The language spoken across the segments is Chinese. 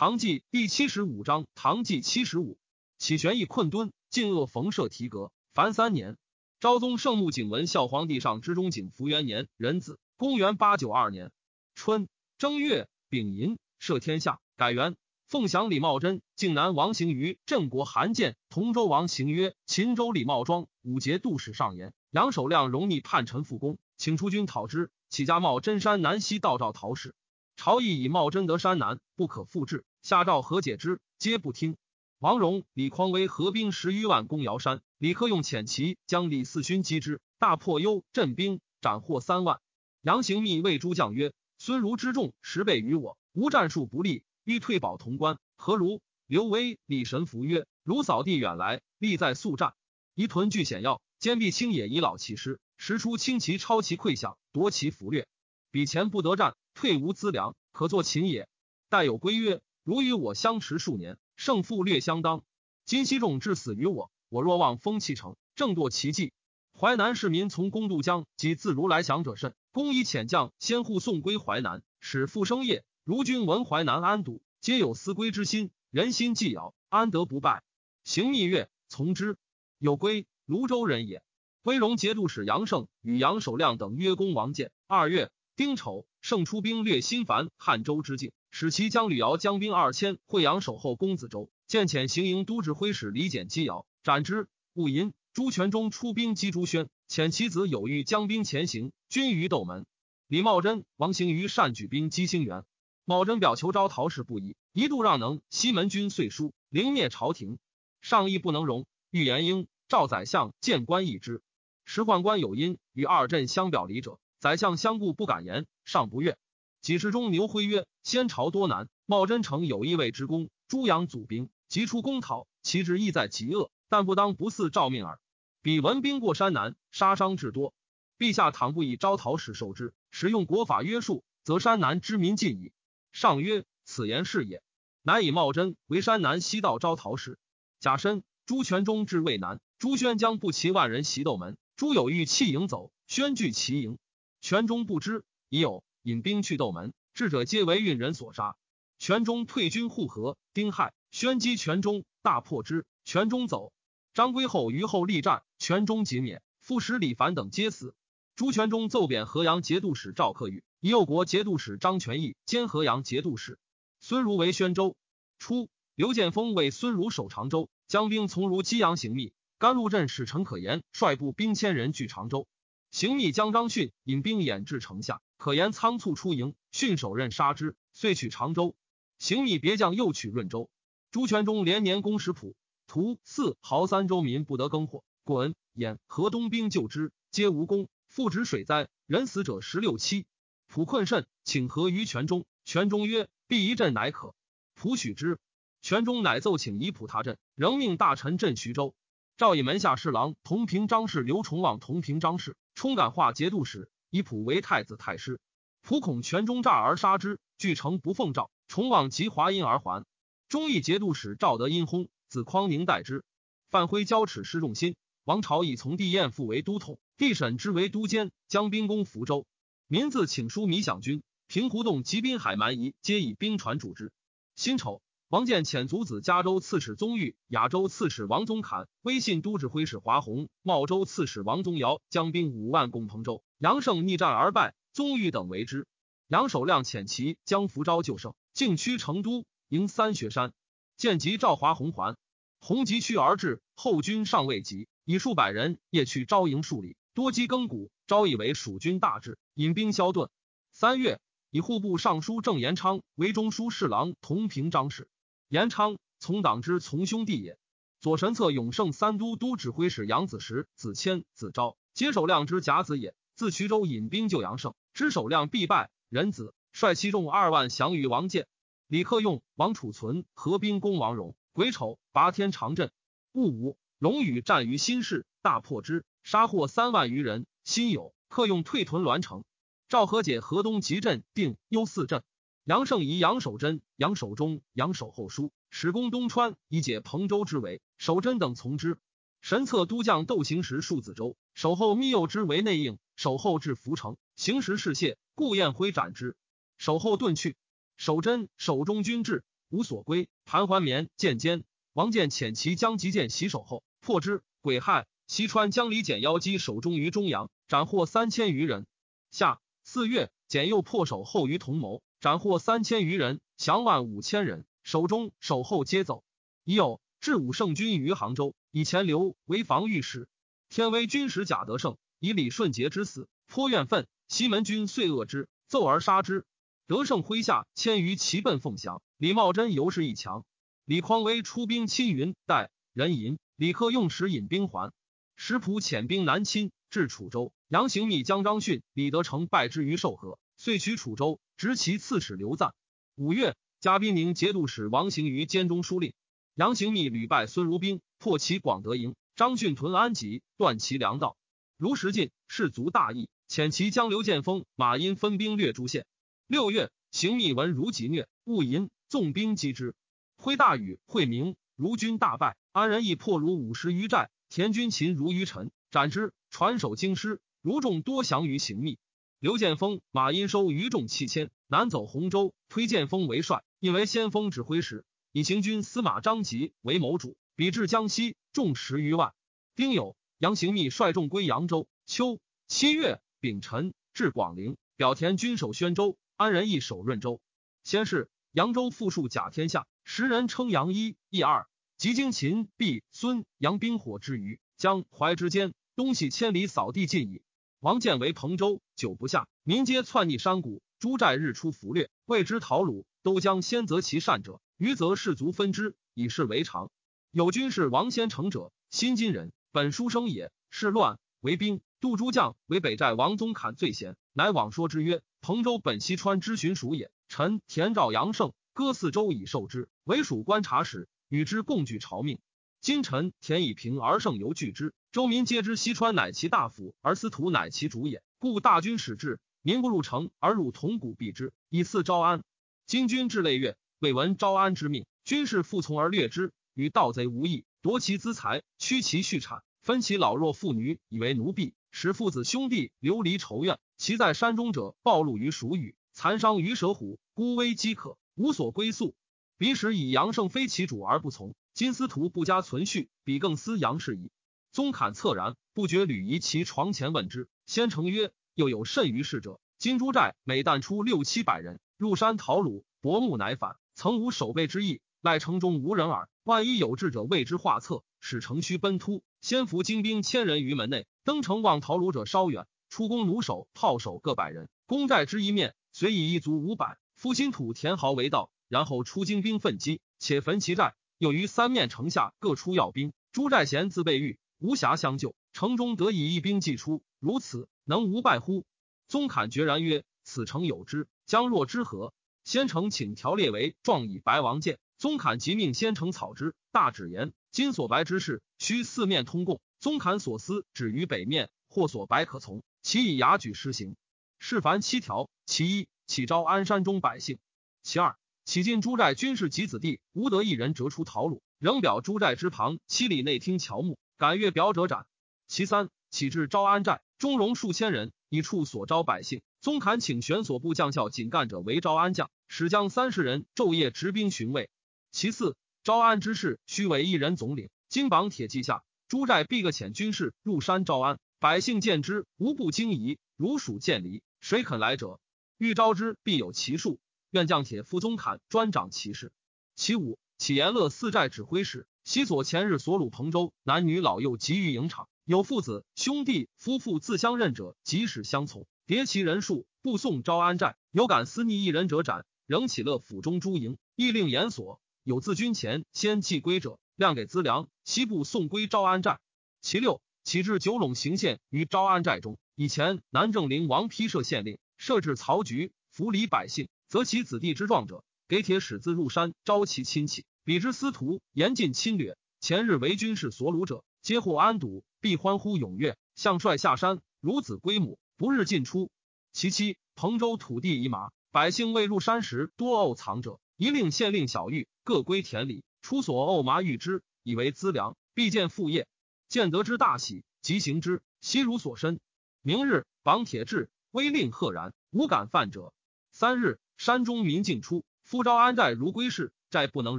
唐纪第七十五章，唐纪七十五，启玄义困敦，晋恶冯赦提阁，凡三年。昭宗圣穆景文孝皇帝上之中景福元年壬子，公元八九二年春正月丙寅，赦天下，改元。凤翔李茂贞，靖南王行于镇国韩建，同州王行曰秦州李茂庄，五节度使上言，杨守亮容逆叛臣复公，请出军讨之。起家茂真山南西道赵陶氏。朝议以茂贞得山南，不可复制。下诏和解之，皆不听。王荣、李匡威合兵十余万攻瑶山，李克用遣骑将李嗣勋击之，大破幽镇兵，斩获三万。杨行密谓诸将曰：“孙儒之众十倍于我，无战术不利，欲退保潼关，何如？”刘威、李神福曰：“如扫地远来，利在速战，宜屯据险要，坚壁清野，以老其师。时出轻骑超其溃响，夺其俘掠。彼前不得战。”退无资粮，可作秦也。待有归曰：如与我相持数年，胜负略相当。今西仲至死于我，我若望封其城，正堕其计。淮南市民从公渡江及自如来降者甚。公以遣将先护送归淮南，使复生业。如君闻淮南安堵，皆有思归之心，人心既摇，安得不败？行密月，从之。有归，泸州人也。威荣节度使杨胜与杨守亮等约攻王建。二月丁丑。胜出兵略新繁汉州之境，使其将吕瑶将兵二千，惠阳守候公子州，见遣行营都指挥使李简击瑶，斩之。戊寅，朱全忠出兵击朱宣，遣其子有欲将兵前行，军于斗门。李茂贞、王行于善举兵击兴元，茂贞表求招讨使不疑，一度让能。西门军遂书凌灭朝廷，上意不能容。欲言英、赵宰相见官议之，时宦官有因与二镇相表离者。宰相相顾不敢言，上不悦。几时中牛辉曰：“先朝多难，茂贞城有一位之功，朱阳祖兵，即出攻讨，其志意在极恶，但不当不似诏命耳。彼闻兵过山南，杀伤至多。陛下倘不以招讨使受之，使用国法约束，则山南之民尽矣。”上曰：“此言是也。”乃以茂贞为山南西道招讨使。甲申，朱全忠至渭南，朱宣将不齐万人袭斗门，朱有欲弃营走，宣拒其营。全中不知，已有引兵去斗门，智者皆为运人所杀。全中退军护河，丁亥，宣击全中，大破之。全中走。张归后于后力战，全中即免。副使李凡等皆死。朱全忠奏贬河阳节度使赵克玉，以右国节度使张全义兼河阳节度使。孙如为宣州。初，刘建峰为孙如守常州，将兵从如激阳行密。甘露镇使陈可言率部兵千人据常州。行密将张逊引兵掩至城下，可言仓促出营，迅手刃杀之，遂取常州。行密别将又取润州。朱全忠连年攻石浦、屠四濠三州民不得耕获，滚兖河东兵救之，皆无功。复止水灾，人死者十六七。普困甚，请和于全忠。全忠曰：“必一镇乃可。”普许之。全忠乃奏请以普他镇，仍命大臣镇徐州。赵以门下侍郎同平章事刘崇望同平章事。冲感化节度使，以普为太子太师。普恐权中诈而杀之，据城不奉诏。重望及华阴而还。忠义节度使赵德因薨，子匡宁代之。范辉交耻失众心。王朝以从弟晏父为都统，帝审之为都监，将兵攻福州。民自请书弥享军，平湖洞及滨海蛮夷，皆以兵船主之。辛丑。王建遣族子加州刺史宗玉、亚州刺史王宗侃、威信都指挥使华宏、茂州刺史王宗尧将兵五万攻彭州，杨胜逆战而败，宗玉等为之。杨守亮遣骑将福招救胜，进趋成都，迎三学山，见及赵华红还，宏急趋而至，后军尚未及，以数百人夜去招营数里，多击更鼓，招以为蜀军大至，引兵消遁。三月，以户部尚书郑延昌为中书侍郎同平章事。延昌从党之从兄弟也。左神策永胜三都督指挥使杨子时、子谦、子昭，皆守亮之甲子也。自徐州引兵救杨胜，知守亮必败，仁子率其众二万降于王建。李克用、王储存合兵攻王荣。癸丑，拔天长镇。戊午，龙宇战于新市，大破之，杀获三万余人。辛酉，克用退屯栾城。赵和解河东集镇，定幽四镇。杨胜以杨守贞、杨守忠、杨守后书，使攻东川，以解彭州之围。守贞等从之。神策都将窦行时数子州，守后密诱之为内应。守后至涪城，行时事谢，顾彦辉斩之。守后遁去。守贞、守中军至，无所归。盘桓绵见坚，王建遣其将急剑袭守后，破之。癸亥，西川将李简妖击守中于中阳，斩获三千余人。夏四月，简又破守后于同谋，斩获三千余人，降万五千人。守中守后皆走。已有至武圣军于杭州，以前留为防御使。天威军使贾德胜以李顺杰之死，颇怨愤。西门军遂恶之，奏而杀之。德胜麾下千余骑奔凤翔。李茂贞尤是一强。李匡威出兵侵云代人银，李克用时引兵还。石普遣兵南侵，至楚州。杨行密将张逊、李德成败之于寿河，遂取楚州，执其刺史刘赞。五月，嘉宾宁节度使王行于监中书令。杨行密屡败孙如兵，破其广德营。张逊屯安吉，断其粮道。如石进，士卒大义。遣其将刘建锋、马殷分兵掠诸县。六月，行密闻如疾虐，勿淫，纵兵击之。挥大雨，会明，如军大败。安仁义破如五十余寨，田军擒如于臣，斩之。传首京师，如众多降于行密。刘建锋、马殷收余众七千，南走洪州，推建锋为帅，因为先锋指挥使，以行军司马张吉为谋主。比至江西，众十余万。丁酉，杨行密率众归扬州。秋七月。丙辰，至广陵，表田军守宣州，安仁义守润州。先是，扬州富庶甲天下，时人称杨一、一二。及经秦、毕、孙、杨兵火之余，江淮之间，东西千里，扫地尽矣。王建为彭州，久不下，民皆窜逆山谷，诸寨日出俘掠，谓之讨虏。都将先择其善者，余则士卒分之，以是为常。有军士王先成者，新津人，本书生也，是乱为兵。杜诸将为北寨王宗侃最贤，乃往说之曰：“彭州本西川之巡属也。臣田赵杨胜割四州以受之，为属观察使，与之共聚朝命。今臣田以平而胜犹拒之，州民皆知西川乃其大府，而司徒乃其主也。故大军始至，民不入城而入铜鼓避之，以赐招安。今军至累月，未闻招安之命，军士服从而掠之，与盗贼无异，夺其资财，屈其畜产，分其老弱妇女，以为奴婢。”使父子兄弟流离仇怨，其在山中者暴露于鼠语，残伤于蛇虎，孤危饥渴，无所归宿。彼时以杨胜非其主而不从，金司徒不加存续，彼更思杨氏矣。宗侃恻然，不觉屡移其床前问之。先成曰：“又有甚于事者？金珠寨每旦出六七百人入山讨虏，薄暮乃返，曾无守备之意，赖城中无人耳。万一有志者，为之画策，使城虚奔突。先伏精兵千人于门内。”登城望逃虏者稍远，出弓弩手、炮手各百人，攻寨之一面，遂以一卒五百，夫新土田壕为道，然后出精兵奋击，且焚其寨。又于三面城下各出要兵，诸寨贤自备御，无暇相救，城中得以一兵既出，如此能无败乎？宗侃决然曰：“此城有之，将若之何？”先城请条列为状以白王见。宗侃即命先城草之，大旨言：今所白之事，须四面通共。宗侃所思止于北面，或所白可从，其以牙举施行。事凡七条：其一，启招安山中百姓；其二，启进诸寨军士及子弟，无得一人折出逃虏，仍表诸寨之旁七里内听乔木，敢越表者斩。其三，启至招安寨，中容数千人，以处所招百姓。宗侃请玄所部将校仅干者为招安将，使将三十人昼夜执兵巡卫。其四，招安之事，须为一人总领，金榜铁骑下。诸寨必各遣军士入山招安，百姓见之，无不惊疑，如鼠见狸。谁肯来者，欲招之，必有其数。愿将铁夫宗侃专掌其事。其五，启延乐四寨指挥使，西所前日所虏彭州男女老幼集于营场，有父子兄弟夫妇自相认者，即使相从，迭其人数，不送招安寨。有敢私逆一人者斩。仍启乐府中诸营，亦令严锁。有自军前先寄归者。量给资粮，西部送归招安寨。其六，启至九陇行县于招安寨中。以前南郑陵王批设县令，设置曹局，扶礼百姓，则其子弟之壮者，给铁使自入山招其亲戚。彼之司徒严禁侵略。前日为军事所虏者，皆获安堵，必欢呼踊跃，向帅下山，孺子归母，不日进出。其七，彭州土地已马，百姓未入山时，多沤藏者，一令县令小玉各归田里。出所沤麻欲之，以为资粮，必见副业。见得之大喜，即行之。悉如所申。明日绑铁制，威令赫然，无敢犯者。三日，山中民尽出，夫招安寨如归市，寨不能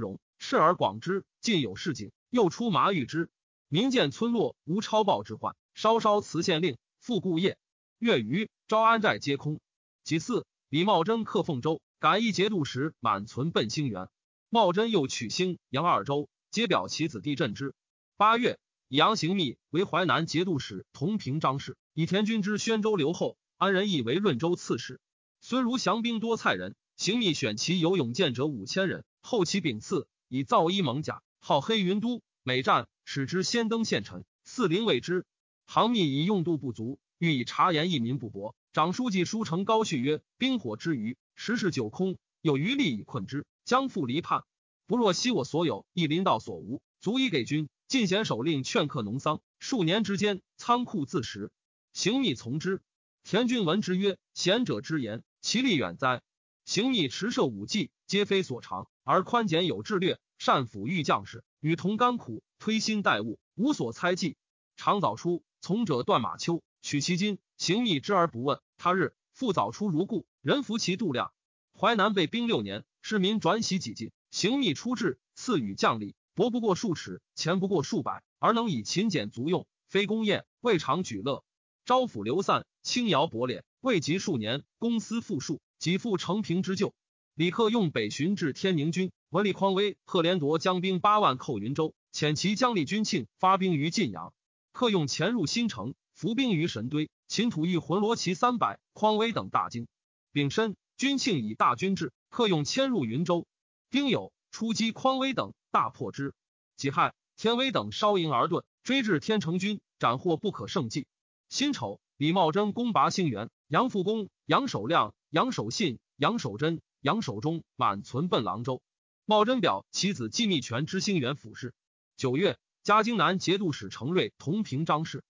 容，斥而广之，尽有市井。又出麻欲之，民见村落无超报之患，稍稍辞县令，复故业。月余，招安寨皆空。其次，李茂贞克凤州，改一节度使满存奔兴元。茂贞又取兴、杨二州，皆表其子弟镇之。八月，以杨行密为淮南节度使，同平章事；以田军之宣州留后，安仁义为润州刺史。孙如降兵多蔡人，行密选其有勇健者五千人，后其秉赐，以造衣蒙甲。号黑云都，每战使之先登县臣，四邻谓之。行密以用度不足，欲以察言益民不薄。长书记书成高绪曰：“兵火之余，时事久空，有余力以困之，将复离叛。不若惜我所有，亦临道所无，足以给军。进贤首令劝客农桑，数年之间，仓库自食。行密从之。田君闻之曰：‘贤者之言，其利远哉！’行密持射武技，皆非所长，而宽简有智略。”善抚育将士，与同甘苦，推心待物，无所猜忌。常早出，从者断马丘，取其金，行密之而不问。他日复早出如故，人服其度量。淮南被兵六年，市民转徙几尽。行密出至，赐予将吏，帛不过数尺，钱不过数百，而能以勤俭足用，非公宴，未尝举乐。招抚流散，轻徭薄敛，未及数年，公私复数，己复成平之旧。李克用北巡至天宁军，文李匡威、贺连铎将兵八万寇云州，遣其将立军庆发兵于晋阳。克用潜入新城，伏兵于神堆。秦吐欲魂罗骑三百，匡威等大惊。丙申，军庆以大军至，克用迁入云州。丁酉，出击匡威等，大破之。己亥，天威等稍营而遁，追至天成军，斩获不可胜计。辛丑，李茂贞攻拔兴元，杨复恭、杨守亮、杨守信、杨守贞。杨守忠满存奔郎州，茂贞表其子季密权知兴元府事。九月，嘉京南节度使程瑞同平张氏，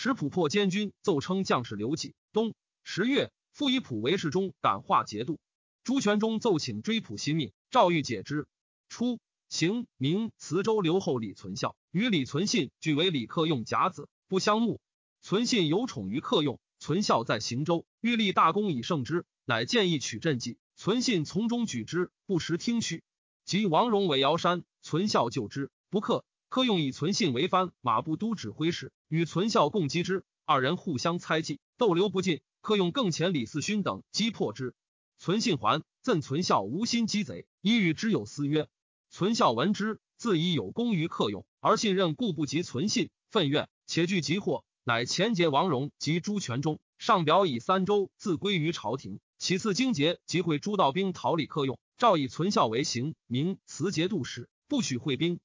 使普破监军，奏称将士刘启。冬十月，复以普为侍中，感化节度。朱全忠奏请追捕新命，赵欲解之。初，行明磁州留后李存孝与李存信俱为李克用甲子，不相慕。存信有宠于克用，存孝在行州，欲立大功以胜之，乃建议取镇计。存信从中举之，不时听许。及王荣为尧山，存孝救之，不克。客用以存信为藩马步都指挥使，与存孝共击之。二人互相猜忌，斗流不尽。客用更遣李嗣勋等击破之。存信还，赠存孝无心击贼，以与之有私约。存孝闻之，自以有功于客用，而信任故不及存信，愤怨，且惧急祸，乃前结王荣及朱全忠，上表以三州自归于朝廷。其次，经节即会诸道兵逃李克用，诏以存孝为行名，辞节度使，不许会兵。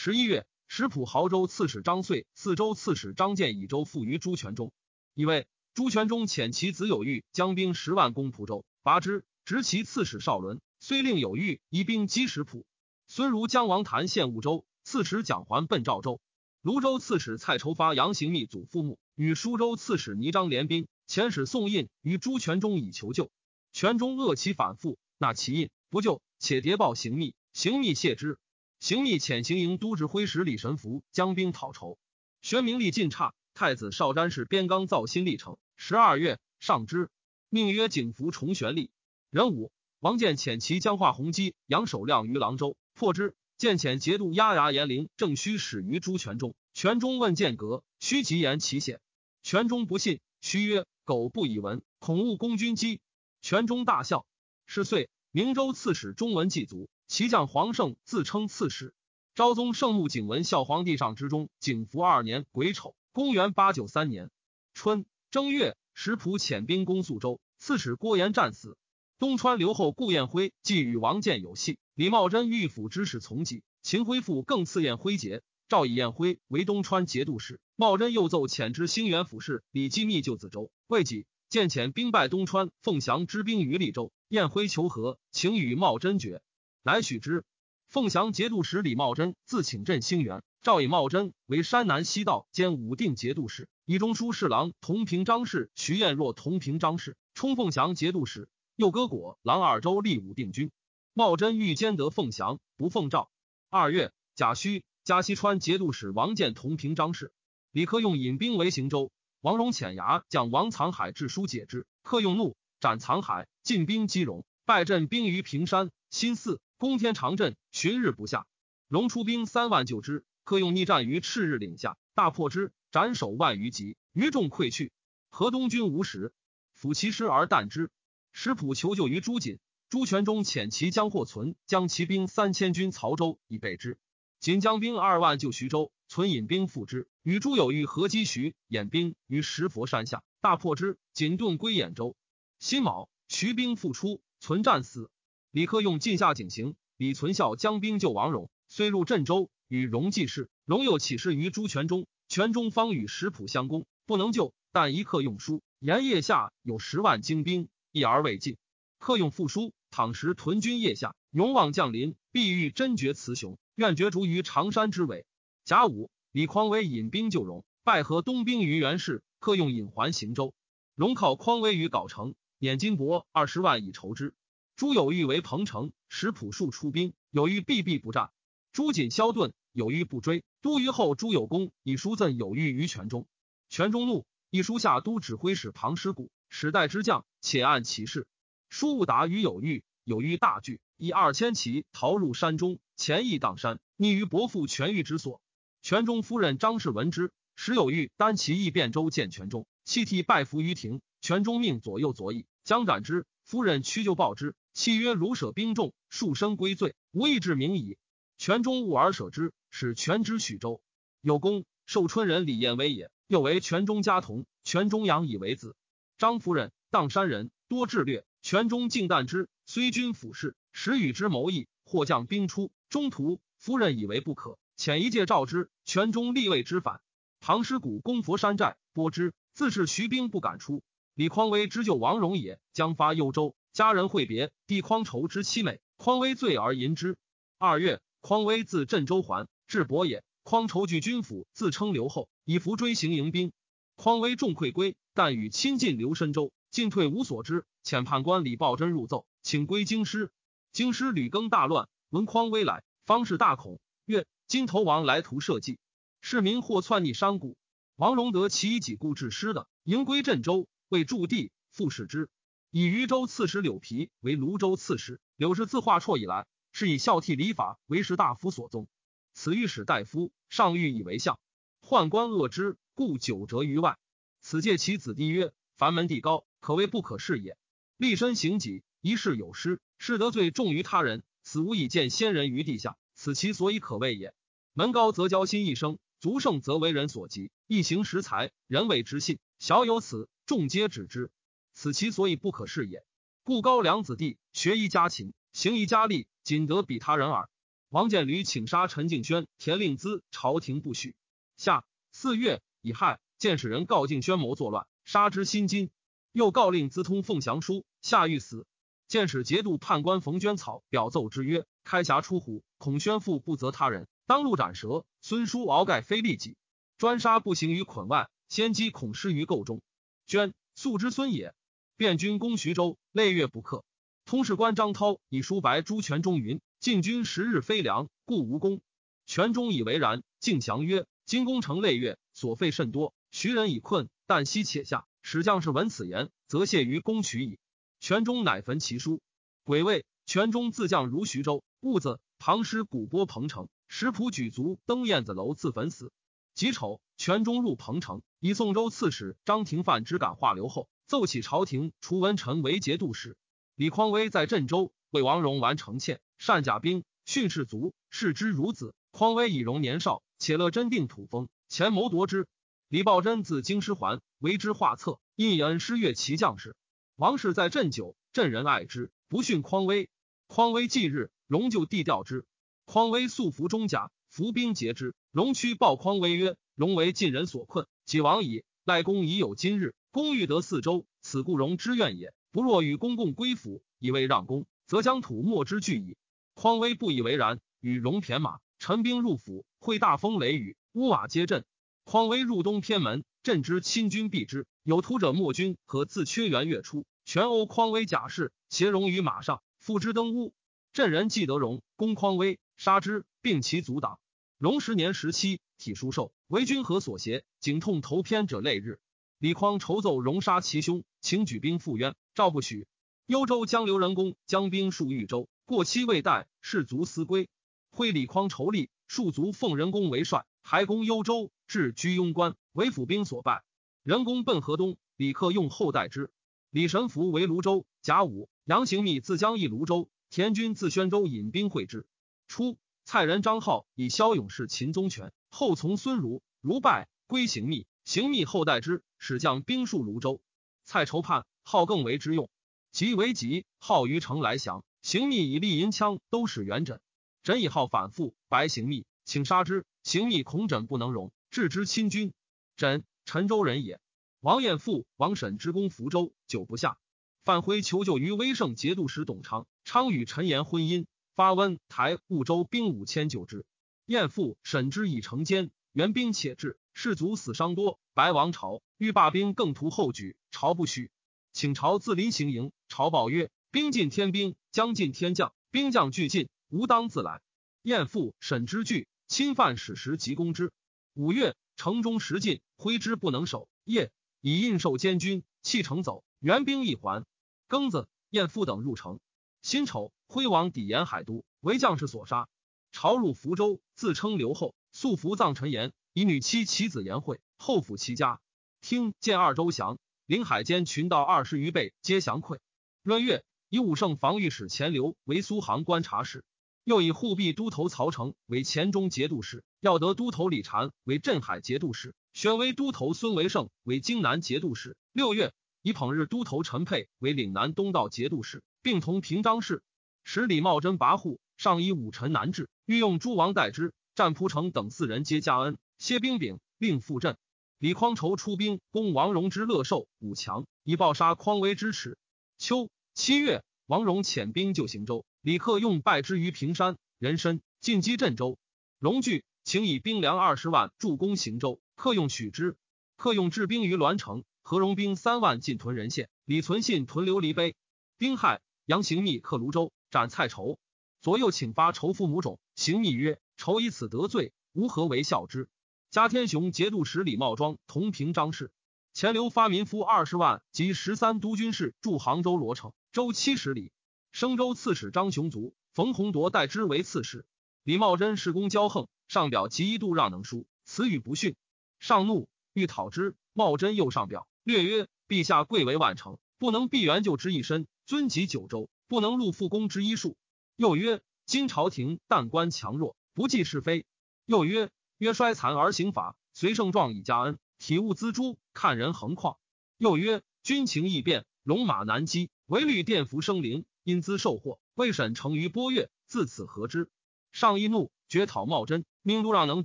十一月，石浦濠州刺史张遂、四州刺史张建以州附于朱全忠，以为朱全忠遣其子有玉将兵十万攻蒲州，拔之，执其刺史少伦，虽令有玉移兵击石浦。孙如将王谭献婺州，刺史蒋环奔赵州。泸州刺史蔡筹发杨行密祖父墓，与舒州刺史倪张联兵，遣使宋印于朱全忠以求救。全中恶其反复，纳其印不救，且谍报行密，行密谢之。行密遣行营都指挥使李神福将兵讨仇。玄明力尽差，太子少詹事边刚造新历城。十二月，上之，命曰景福重玄历。壬午，王建遣其将化鸿基、杨守亮于郎州，破之。建遣节度押牙延陵正须始于朱全忠。全忠问剑阁，须即言其险。全忠不信，须曰：“苟不以闻，恐误公军机。”全忠大笑。是岁，明州刺史中文祭卒，其将黄胜自称刺史。昭宗圣穆景文孝皇帝上之中，景福二年癸丑，公元八九三年春正月，石普遣兵攻宿州，刺史郭延战死。东川留后顾彦辉既与王建有隙，李茂贞御府之使从己，秦恢复更赐彦辉节，诏以彦辉为东川节度使。茂贞又奏遣之兴元府事李基密救子州，未几。见遣兵败东川，凤翔之兵于利州，彦辉求和，请与茂贞决，乃许之。凤翔节度使李茂贞自请镇兴元，诏以茂贞为山南西道兼武定节度使，以中书侍郎同平章事徐彦若同平章事，充凤翔节度使，又割果郎二州立武定军。茂贞欲兼得凤翔，不奉诏。二月，贾诩加西川节度使王建同平章事，李克用引兵为行州。王荣遣牙将王藏海致书解之，克用怒，斩藏海，进兵击荣，败阵兵于平山、新四、攻天长镇，旬日不下。荣出兵三万救之，克用逆战于赤日岭下，大破之，斩首万余级，余众溃去。河东军无食，抚其师而啖之。石普求救于朱瑾，朱全忠遣其将获存，将骑兵三千军曹州以备之。锦将兵二万救徐州，存引兵复之，与朱有玉合击徐掩兵于石佛山下，大破之。锦遁归兖州。辛卯，徐兵复出，存战死。李克用进下井行，李存孝将兵救王戎，虽入镇州，与戎计事。戎又起事于朱全忠，全忠方与石普相攻，不能救，但一刻用书言腋下有十万精兵。一而未尽，克用复书。倘时屯军腋下，勇往降临，必欲真绝雌雄，愿角逐于长山之尾。甲午，李匡威引兵救荣，拜合东兵于袁氏，克用引还行州。荣靠匡威于藁城，捻金帛二十万以筹之。朱有玉为彭城，使朴树出兵，有玉必必不战。朱瑾萧遁，有玉不追。都虞后，朱有功以书赠有玉于全中。全中怒，一书下都指挥使庞师古。使代之将，且按其事。书务达于有玉，有玉大惧，以二千骑逃入山中，前翼荡山，匿于伯父全玉之所。全中夫人张氏闻之，使有玉单骑役汴州见全中，弃替拜服于庭。全中命左右左翼将斩之。夫人屈就报之，契曰：如舍兵众，数生归罪，无义至明矣。全中误而舍之，使全之许州。有功，寿春人李彦威也，又为全中家童。全中养以为子。张夫人，砀山人，多智略。全中敬惮之，虽君俯视，时与之谋议。或将兵出，中途夫人以为不可，遣一介召之。全中立位之反。唐师古攻佛山寨，拨之，自是徐兵不敢出。李匡威之救王荣也，将发幽州，家人会别，帝匡仇之妻美，匡威醉而淫之。二月，匡威自镇州还，至博也，匡仇据军府，自称刘后，以服追行迎兵。匡威众溃归。但与亲近刘申州，进退无所知。遣判官李抱真入奏，请归京师。京师屡更大乱，闻匡威来，方士大恐，曰：“金头王来图社稷，市民或篡逆商贾。”王荣得其以己故致失的，迎归镇州，为驻地，复使之。以渝州刺史柳皮为泸州刺史。柳氏自华绰以来，是以孝悌礼法为士大夫所宗。此御史大夫，上欲以为相，宦官恶之，故久折于外。此借其子弟曰：“凡门第高，可谓不可视也。立身行己，一事有失，是得罪重于他人。此无以见先人于地下，此其所以可畏也。门高则交心一生，足胜则为人所及。一行识才，人谓之信。小有此，众皆止之。此其所以不可视也。故高梁子弟，学一家勤，行一家利，仅得比他人耳。王建驴请杀陈敬轩、田令孜，朝廷不许。下四月乙亥。见使人告敬宣谋作乱，杀之心惊。又告令资通凤翔书，下狱死。见使节度判官冯娟草表奏之曰：开匣出虎，恐宣父不责他人，当路斩蛇。孙叔鳌盖非利己，专杀不行于捆外，先机恐失于构中。捐素之孙也。便军攻徐州，累月不克。通事官张涛以书白朱全忠云：晋军十日非粮，故无功。全忠以为然。敬降曰：今攻城累月，所费甚多。徐人已困，旦夕且下。使将士闻此言，则谢于攻取矣。全中乃焚其书。癸未，全中自将如徐州。戊子，唐师古波彭城，石普举卒登燕子楼自焚死。己丑，全中入彭城，以宋州刺史张廷范之感化流后，奏起朝廷，除文臣为节度使。李匡威在镇州为王戎完成欠，善甲兵，训士卒，视之如子。匡威以容年少，且乐真定土风，前谋夺之。李抱真自京师还，为之画策，因以恩师悦其将士。王氏在镇久，镇人爱之，不逊匡威。匡威忌日，荣就地调之。匡威素服中甲，伏兵截之。荣屈报匡威曰：“荣为晋人所困，己亡矣。赖公已有今日，公欲得四周，此故荣之愿也。不若与公共归附，以为让公，则将土莫之惧矣。”匡威不以为然，与荣骈马，陈兵入府，会大风雷雨，屋瓦皆震。匡威入东偏门，镇之亲军避之。有突者，莫军和自缺元月出，全殴匡威甲士，携荣于马上，复之登屋。镇人既得荣，攻匡威，杀之，并其阻挡。荣十年十七，体疏瘦，为君何所挟？颈痛头偏者累日。李匡筹奏荣杀其兄，请举兵赴渊，赵不许。幽州将刘仁恭将兵戍豫州，过期未待，士卒思归。会李匡筹立，戍卒奉仁恭为帅，还攻幽州，至居庸关，为府兵所败。仁恭奔河东，李克用后代之。李神福为泸州甲午，杨行密自江邑泸州，田军自宣州引兵会之。初，蔡人张浩以骁勇士秦宗权，后从孙儒，儒败，归行密，行密后代之，使将兵戍泸州。蔡筹叛，号更为之用。即为急，号于城来降。行密以利银枪都使元稹，稹以号反复，白行密，请杀之。行密恐稹不能容，置之亲军。稹，陈州人也。王彦父王审之攻福州，久不下。范辉求救于威胜节度使董昌，昌与陈言婚姻，发温台婺州兵五千救之。彦父审之以成坚，援兵且至，士卒死伤多。白王朝欲罢兵，更图后举，朝不许，请朝自离行营。朝报曰：兵尽天兵，将尽天将，兵将俱尽，吾当自来。彦父审之惧，侵犯史实，急攻之。五月，城中食尽，挥之不能守。夜。以印绶监军，弃城走。援兵一还。庚子，晏父等入城。辛丑，徽王抵沿海都，为将士所杀。朝入福州，自称刘后，素服葬陈延，以女妻其子颜惠，后抚其家。听见二州降，临海间群盗二十余倍，皆降溃。闰月，以武圣防御使钱刘为苏杭观察使，又以护弼都头曹成为黔中节度使，要得都头李禅为镇海节度使。选为都头孙维胜为荆南节度使。六月，以捧日都头陈沛为岭南东道节度使，并同平章事。使李茂贞跋扈，上以武臣难治，欲用诸王代之。战蒲城等四人皆加恩，谢兵柄，令复镇。李匡筹出兵攻王戎之乐寿武强，以报杀匡威之耻。秋七月，王戎遣兵救行州，李克用败之于平山，人参进击镇州。戎惧，请以兵粮二十万助攻行州。克用许之，克用治兵于栾城，何荣兵三万进屯仁县，李存信屯琉璃碑。兵害，杨行密克泸州，斩蔡仇。左右请发仇父母种，行密曰：“仇以此得罪，吾何为孝之？”加天雄节度使李茂庄同平张氏，钱刘发民夫二十万及十三都军事驻杭州罗城，州七十里。升州刺史张雄卒，冯弘铎代之为刺史。李茂贞事功骄横，上表极一度让能书，词语不逊。上怒，欲讨之。茂贞又上表，略曰：“陛下贵为万乘，不能避援救之一身；尊及九州，不能入复公之一术。”又曰：“今朝廷但官强弱，不计是非。”又曰：“曰衰残而行法，随盛壮以加恩，体物资诸，看人横况。”又曰：“军情易变，戎马难击，唯虑殿服生灵，因资受祸。未审成于波月，自此何之？”上一怒，绝讨茂贞，命都让能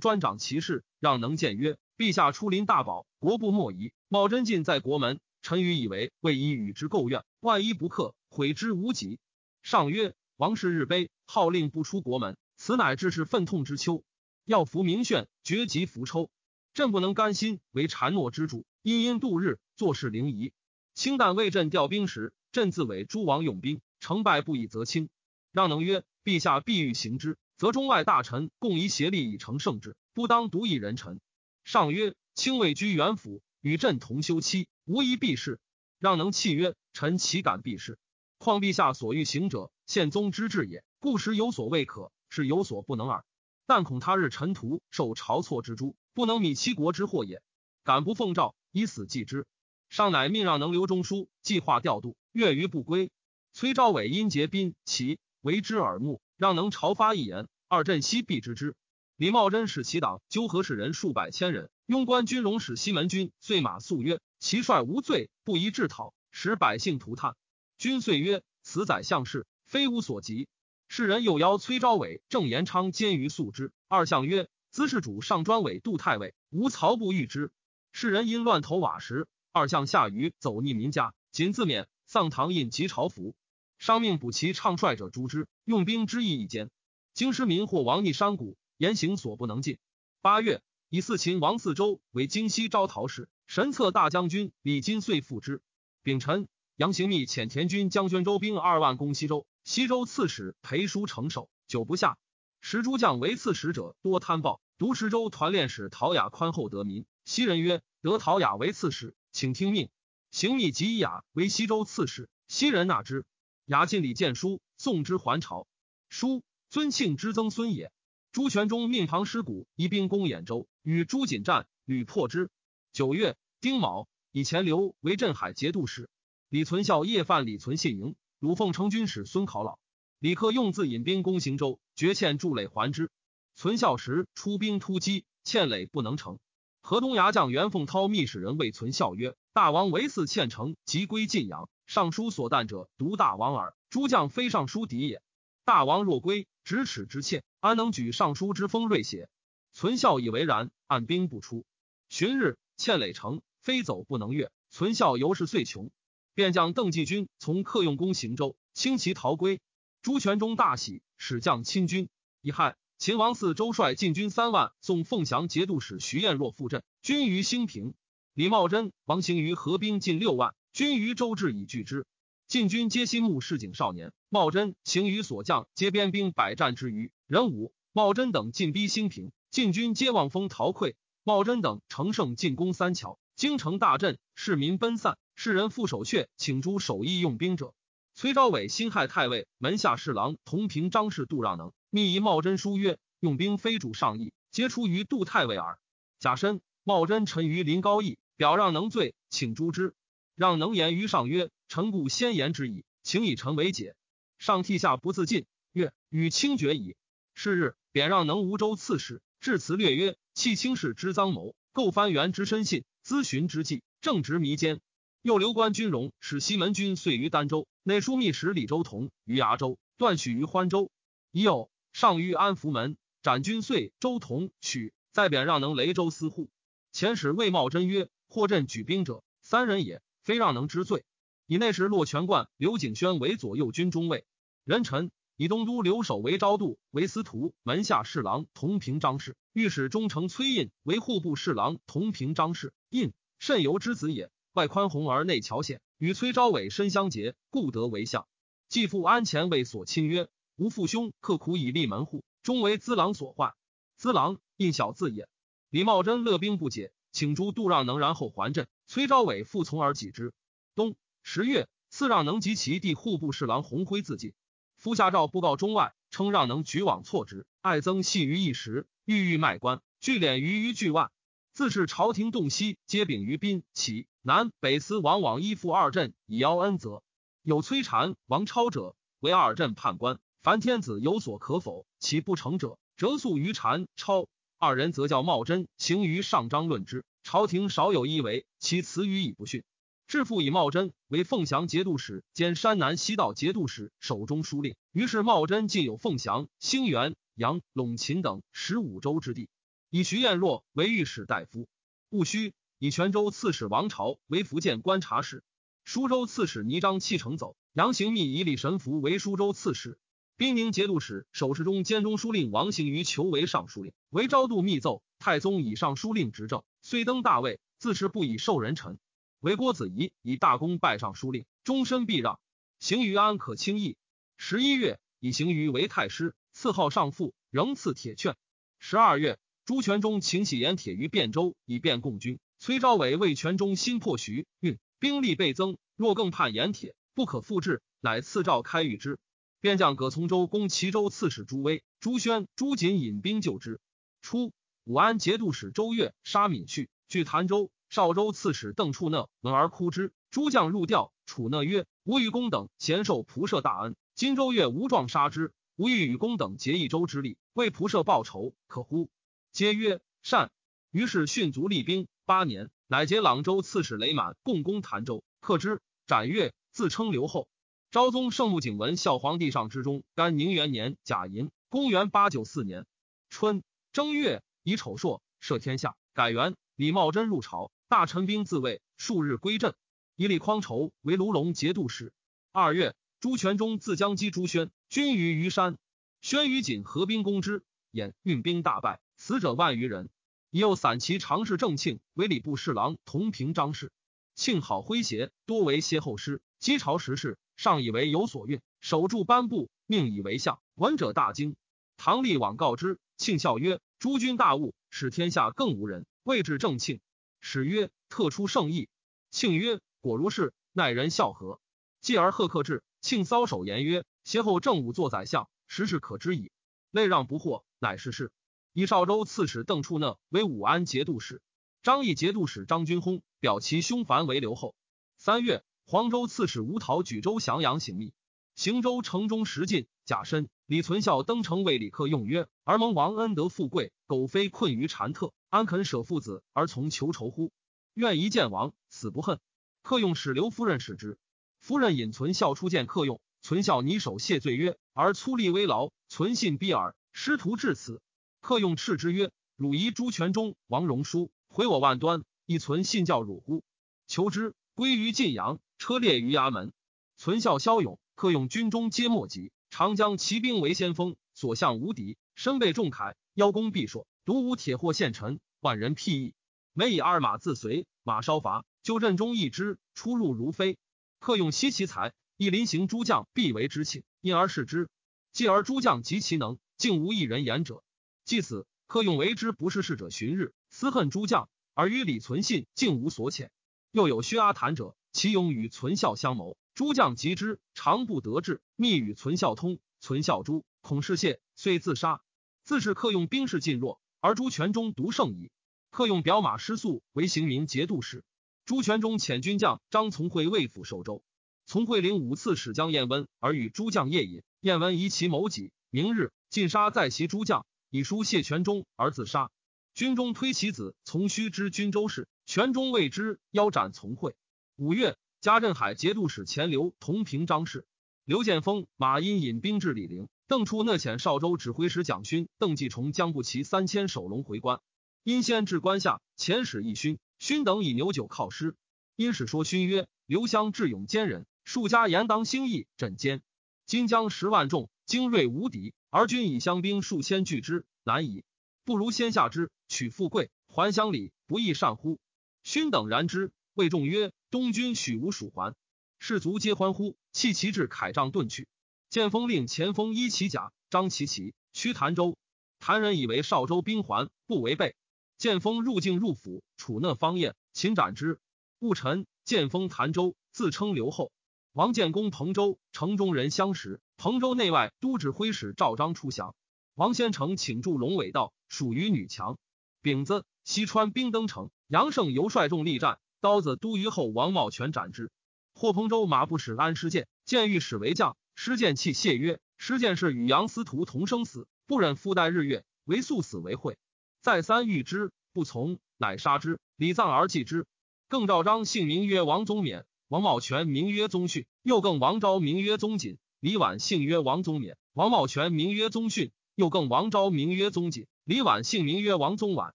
专掌其事。让能谏曰。陛下出临大宝，国不莫疑。茂贞进在国门，臣愚以为未以与之构怨，万一不克，悔之无及。上曰：王室日卑，号令不出国门，此乃致是愤痛之秋。要服明炫，绝疾伏抽。朕不能甘心为谗诺之主，因因度日，坐视灵仪。清淡为朕调兵时，朕自委诸王用兵，成败不以则轻。让能曰：陛下必欲行之，则中外大臣共宜协力以成圣旨，不当独一人臣。上曰：“卿位居元府，与朕同休妻，无疑必是。”让能契曰：“臣岂敢必是？况陛下所欲行者，宪宗之志也，故时有所未可，是有所不能耳。但恐他日臣徒受晁错之诛，不能米其国之祸也。敢不奉诏，以死祭之。”上乃命让能留中书，计划调度。月余不归，崔昭伟因结宾其为之耳目，让能朝发一言，二镇西必知之。李茂贞使其党纠合士人数百千人，庸官军容使西门军遂马诉曰：“其帅无罪，不宜治讨，使百姓涂炭。”君遂曰：“此宰相事，非吾所及。”世人又邀崔昭伟、郑延昌监于素之。二相曰：“兹事主上专委杜太尉，吾曹不欲之。”世人因乱投瓦石，二相下狱，走逆民家，仅自免。丧唐印及朝服，商命补其唱帅者诛之。用兵之意一间，京师民或亡逆山谷。言行所不能尽。八月，以四秦王四周为京西招讨使，神策大将军李金遂复之。丙辰，杨行密遣田军将宣州兵二万攻西周，西周刺史裴叔成守，久不下。时诸将为刺史者多贪暴，独池州团练使陶雅宽厚得民。西人曰：“得陶雅为刺史，请听命。”行密即以雅为西周刺史，西人纳之。雅进礼谏书，送之还朝。书尊庆之曾孙也。朱全忠命庞师古移兵攻兖州，与朱瑾战，屡破之。九月，丁卯，以钱镠为镇海节度使。李存孝夜犯李存信营，鲁凤成军使孙考老。李克用自引兵攻行州，绝欠筑垒还之。存孝时出兵突击，欠垒不能成。河东牙将袁凤涛密使人谓存孝曰：“大王为嗣欠城，即归晋阳。尚书所惮者，独大王耳。诸将非尚书敌也。大王若归，咫尺之欠。”安能举尚书之锋锐邪？存孝以为然，按兵不出。旬日，欠垒城，非走不能越。存孝由是遂穷，便将邓继军从客用攻行州，轻骑逃归。朱全忠大喜，使将亲军。乙亥，秦王嗣周率禁军三万，送凤翔节度使徐彦若赴镇，军于兴平。李茂贞、王行于合兵近六万，军于周至以拒之。晋军皆新募市井少年，茂贞、行于所将皆边兵百战之余。任武、茂贞等进逼兴平，晋军皆望风逃溃。茂贞等乘胜进攻三桥，京城大震，市民奔散。世人复守阙，请诸守义用兵者。崔昭伟辛亥太尉门下侍郎同平张氏杜让能密议茂贞书曰：“用兵非主上意，皆出于杜太尉耳。”甲申，茂贞臣于临高义，表让能罪，请诛之。让能言于上曰：“臣故先言之矣，请以臣为解。”上涕下不自尽，曰：“与清绝矣。”是日，贬让能吴州刺史，致辞略曰：“弃卿士之赃谋，构藩元之深信，咨询之计，正直弥坚。又留官军容，使西门军遂于儋州，内书密使李周同于崖州，断许于欢州。已有上谕安福门，斩军遂周同取，再贬让能雷州司户。前使魏茂贞曰：‘获朕举兵者，三人也，非让能之罪。’以那时骆全冠、刘景轩为左右军中尉，人臣。”以东都留守为昭度，为司徒门下侍郎同平张氏；御史中丞崔胤为户部侍郎同平张氏。胤甚由之子也，外宽宏而内巧险，与崔昭伟深相结，故得为相。继父安前为所亲曰：“吾父兄刻苦以立门户，终为资郎所患。资郎胤小字也。”李茂贞乐兵不解，请诸杜让能然后还镇。崔昭伟复从而己之。冬十月，赐让能及其弟户部侍郎洪辉自尽。夫下诏布告中外，称让能举往错之，爱增系于一时，欲欲卖官，聚敛于于巨万。自是朝廷洞悉，皆秉于宾齐南北司往往依附二镇，以邀恩泽。有崔禅、王超者，为二镇判官。凡天子有所可否，其不成者，折诉于禅、超二人，则叫茂贞行于上章论之。朝廷少有一为，其词语已不逊。致父以茂贞为凤翔节度使兼山南西道节度使，手中书令。于是茂贞进有凤翔、兴元、阳、陇秦等十五州之地，以徐彦若为御史大夫。戊戌，以泉州刺史王朝为福建观察使。舒州刺史倪章弃城走，杨行密以李神福为舒州刺史。兵宁节度使守侍中兼中书令王行于求为尚书令，为昭度密奏太宗以上书令执政，遂登大位，自持不以受人臣。为郭子仪以大功拜上书令，终身避让。行于安可轻易。十一月，以行于为太师，赐号上父，仍赐铁券。十二月，朱全忠请起盐铁于汴州，以便共军。崔昭伟为全忠新破徐运，兵力倍增，若更叛盐铁，不可复制，乃赐诏开谕之。便将葛从周攻齐州刺史朱威、朱宣、朱瑾引兵救之。初，武安节度使周越杀闵绪，据潭州。邵州刺史邓处讷闻而哭之。诸将入吊，处讷曰：“吾与公等贤受仆射大恩，今周越无状杀之，吾欲与公等结一州之力，为仆射报仇，可乎？”皆曰：“善。”于是迅卒立兵八年，乃结朗州刺史雷满共攻潭州，克之。斩越，自称刘后。昭宗圣穆景文孝皇帝上之中，甘宁元年甲寅，公元八九四年春正月，以丑朔赦天下，改元。李茂贞入朝。大臣兵自卫，数日归镇。以李匡筹为卢龙节度使。二月，朱全忠自江击朱宣，军于虞山。宣与锦合兵攻之，演运兵大败，死者万余人。已有散骑常侍郑庆为礼部侍郎，同平张氏。庆好诙谐，多为歇后诗。击朝时事，上以为有所运，守住颁布，命以为相。闻者大惊。唐立往告之，庆笑曰：“诸君大悟，使天下更无人。”谓至正庆。使曰：“特出圣意。”庆曰：“果如是，耐人笑何？”继而贺克至，庆搔首言曰：“挟后正武做宰相，实是可知矣。”内让不惑，乃是事。以少州刺史邓处讷为武安节度使，张毅节度使张君薨表其兄樊为留后。三月，黄州刺史吴桃举州降阳行密，行州城中食尽，甲申，李存孝登城为李克用曰：“而蒙王恩德富贵，苟非困于禅特，安肯舍父子而从求仇乎？愿一见王，死不恨。”克用使刘夫人使之，夫人引存孝出见克用，存孝拟手谢罪曰：“而粗力危劳，存信逼耳，师徒至此。”克用斥之曰：“汝夷朱全忠、王荣书毁我万端，亦存信教汝乎？求之，归于晋阳，车列于衙门。存孝骁勇，克用军中皆莫及。长江骑兵为先锋，所向无敌，身被重铠，邀功必硕，独无铁货陷臣，万人辟易。每以二马自随，马稍乏，就阵中一之，出入如飞。克用惜其才，一临行诸将必为之庆，因而视之。继而诸将及其能，竟无一人言者。”继此，克用为之不是事者，寻日思恨诸将，而与李存信竟无所遣。又有薛阿谈者，其勇与存孝相谋，诸将及之，常不得志，密与存孝通。存孝诛，恐事谢，遂自杀。自是克用兵士尽弱，而朱全忠独胜矣。克用表马失速，为行民节度使。朱全忠遣军将张从会为府守州，从会领五次使将燕温，而与诸将夜饮。燕温疑其谋己，明日尽杀在其诸将。以书谢全忠而自杀。军中推其子从须知军州事，全忠谓之，腰斩从会。五月，加镇海节度使钱刘同平章事。刘建峰、马殷引兵至李陵，邓初讷遣少州指挥使蒋勋、邓继崇将步骑三千守龙回关。殷先至关下，遣使一勋，勋等以牛酒犒师。殷使说勋曰：“刘襄智勇坚人，数家言当兴义，枕坚。今将十万众，精锐无敌。”而君以乡兵数千拒之，难矣。不如先下之，取富贵，还乡里，不亦善乎？勋等然之，谓众曰：“东军许无蜀还。”士卒皆欢呼，弃其至，铠杖遁去。建封令前锋衣其甲，张其旗，驱潭州。谭人以为少州兵还，不违背。建封入境入府，处讷方宴，秦斩之。戊辰，建封潭州，自称刘后。王建功彭州，城中人相识。彭州内外都指挥使赵章出降，王先成请驻龙尾道，属于女强。丙子，西川兵登城，杨胜犹率众力战，刀子都虞后王茂全斩之。霍彭州马不使安师建，见御史为将，师建泣谢曰：“师建是与杨司徒同生死，不忍复待日月，唯速死为惠。”再三欲之，不从，乃杀之，礼葬而祭之。更赵章姓名曰王宗勉。王茂全名曰宗训，又更王昭名曰宗锦。李婉姓曰王宗勉，王茂全名曰宗训，又更王昭名曰宗锦。李婉姓名曰王宗婉。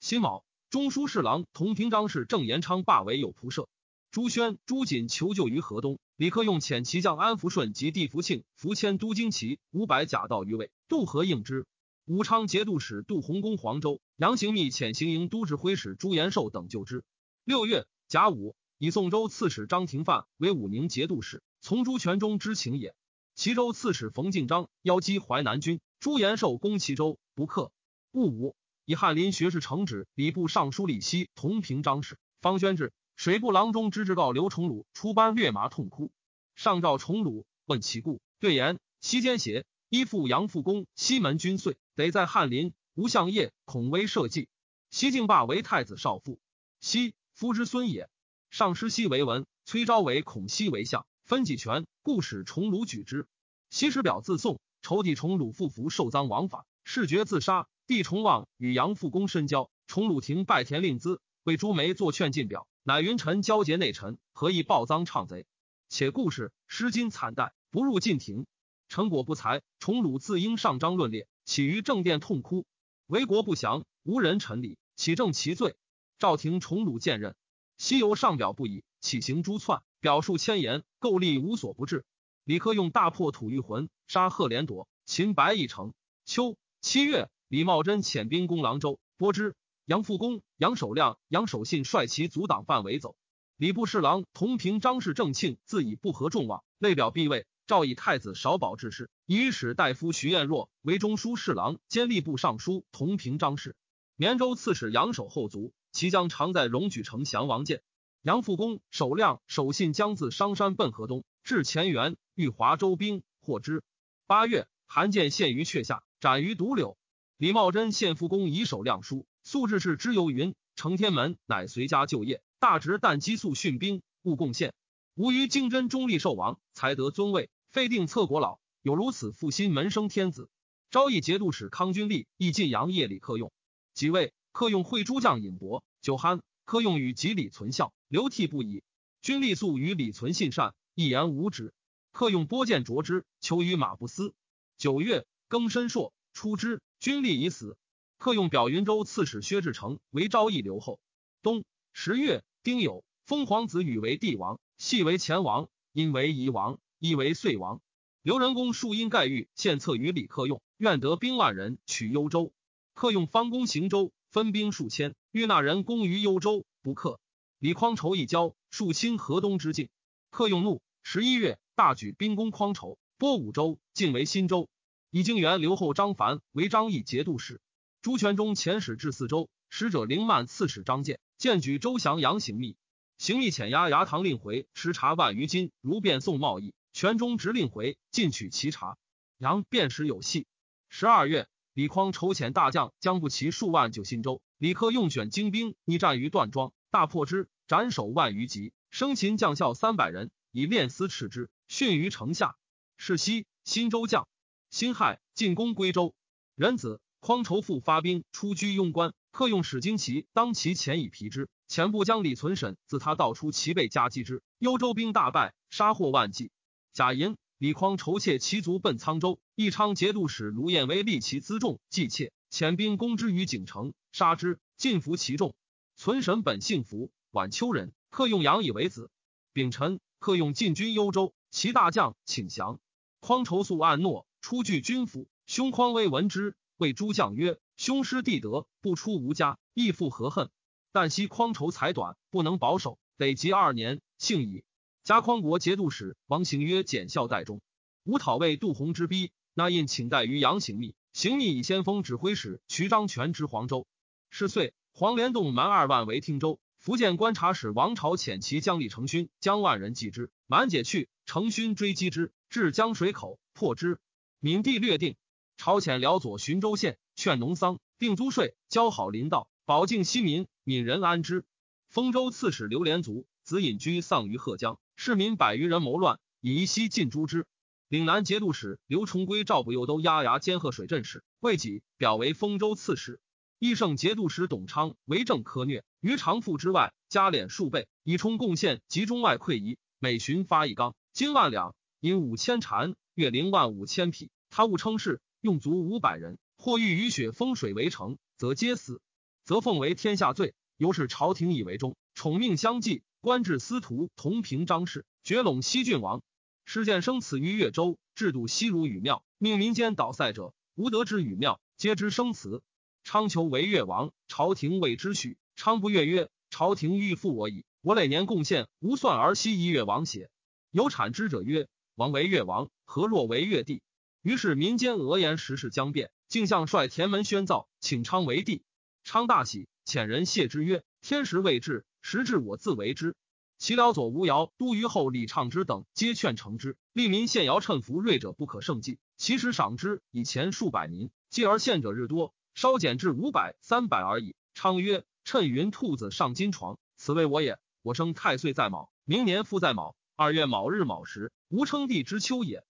辛卯，中书侍郎同平章事郑延昌罢为右仆射。朱宣、朱瑾求救于河东，李克用遣骑将安福顺及地福庆、福迁都京骑五百甲道于魏，渡河应之。武昌节度使杜洪公黄州，杨行密遣行营都指挥使朱延寿等救之。六月甲午。以宋州刺史张廷范为武宁节度使，从朱全忠之情也。齐州刺史冯敬章邀击淮南军，朱延寿攻齐州，不克。戊午，以翰林学士承旨礼部尚书李希同平章事。方宣志水部郎中知制告刘崇鲁出班略麻痛哭。上诏崇鲁问其故，对言：西间邪，依附杨复公，西门君遂得在翰林。吴相业恐危社稷。西敬霸为太子少傅，西夫之孙也。上师西为文，崔昭为孔西为相，分己权，故使崇鲁举之。西时表自宋，仇弟崇鲁复服受赃枉法，事决自杀。弟崇望与杨复公深交，崇鲁廷拜田令资，为朱梅作劝进表，乃云臣交结内臣，何以报赃唱贼？且故事失金惨淡，不入禁庭，成果不才。崇鲁自应上章论列，起于正殿痛哭，为国不祥，无人臣礼，岂正其罪？赵廷崇鲁见任。西游上表不已，起行诛篡，表述千言，构立无所不至。李克用大破吐谷浑，杀贺连铎，擒白翼城。秋七月，李茂贞遣兵攻郎州，拨之。杨复恭、杨守亮、杨守信率其阻挡范围走。礼部侍郎同平张氏正庆自以不合众望，内表必位。诏以太子少保致仕，以史大夫徐彦若为中书侍郎兼吏部尚书同平张氏。绵州刺史杨守后卒。其将常在荣举城降王建，杨复恭、守亮、守信将自商山奔河东，至乾元，欲华州兵，获之。八月，韩建献于阙下，斩于独柳。李茂贞献复公以手亮书，素志士之游云：承天门乃随家就业，大直但激素训兵，勿贡献。吾于京真中立寿王，才得尊位，废定策国老，有如此复心门生天子。昭义节度使康君立亦晋阳夜里客用，即位，客用会诸将饮薄酒酣，客用与及李存孝流涕不已。君立素与李存信善，一言无止。客用拨剑着之，求于马不思。九月，庚申朔，出之，君立已死。客用表云州刺史薛志成为昭义留后。冬十月，丁酉，封皇子羽为帝王。系为前王，因为夷王，亦为遂王。刘仁恭数因盖玉献策于李克用，愿得兵万人取幽州。克用方攻行州，分兵数千，欲纳人攻于幽州，不克。李匡仇一交，数侵河东之境。克用怒，十一月，大举兵攻匡仇，拨五州，进为新州。以京原留后张凡为张义节度使。朱全忠遣使至四州，使者灵曼刺史张建，荐举周降杨行密。行密遣押牙唐令回，持茶万余斤，如便送贸易。全中直令回，进取其茶。杨便时有隙。十二月，李匡筹遣大将将不齐数万救新州。李克用选精兵，逆战于段庄，大破之，斩首万余级，生擒将校三百人，以练丝斥之，逊于城下。是夕，新州将辛亥进攻归州。仁子匡仇富发兵，出居庸关。克用使荆骑当其前以皮之。前部将李存审自他道出，其被夹击之。幽州兵大败，杀获万计。贾银、李匡筹窃其族奔沧州。义昌节度使卢彦威立其辎重，计窃，遣兵攻之于景城，杀之，尽服其众。存审本姓福，晚秋人，克用杨以为子。丙辰，克用进军幽州，其大将请降。匡筹素按诺，出据军府。兄匡威闻之，谓诸将曰：“兄失弟德，不出吴家，亦复何恨？”但惜匡筹才短，不能保守，得及二年，幸矣。加匡国节度使王行曰：“检校代中。”吴讨魏杜洪之逼，那印请代于杨行密。行密以先锋指挥使徐章全之黄州。是岁，黄连洞蛮二万为听州。福建观察使王朝遣其将李承勋将万人击之，满解去，承勋追击之，至江水口，破之。闽地略定。朝遣辽左寻州县，劝农桑，定租税，交好林道。保境西民，闽人安之。丰州刺史刘连族子隐居丧于贺江，市民百余人谋乱，以一息尽诛之。岭南节度使刘崇归赵不佑都押牙监贺水镇使，魏己表为丰州刺史。义胜节度使董昌为政苛虐，于常赋之外加敛数倍，以充贡献及中外馈夷。每旬发一缸金万两，银五千禅，月零万五千匹。他误称是用足五百人，或欲雨雪风水为城，则皆死。则奉为天下罪，由是朝廷以为忠，宠命相继，官至司徒同平章事，绝陇西郡王。事件生此于越州，制度西儒语庙，命民间倒塞者，无得之禹庙，皆知生祠。昌求为越王，朝廷谓之许。昌不悦曰：“朝廷欲复我矣，我累年贡献无算而西夷越王邪？”有产之者曰：“王为越王，何若为越帝？”于是民间讹言时事将变，竟向率田门宣造，请昌为帝。昌大喜，遣人谢之曰：“天时未至，时至我自为之。”其辽左吴瑶、都虞后李畅之等皆劝成之。利民献尧趁服锐者不可胜计。其实赏之以前数百民，继而献者日多，稍减至五百、三百而已。昌曰：“趁云兔子上金床，此谓我也。我生太岁在卯，明年复在卯。二月卯日卯时，吾称帝之秋也。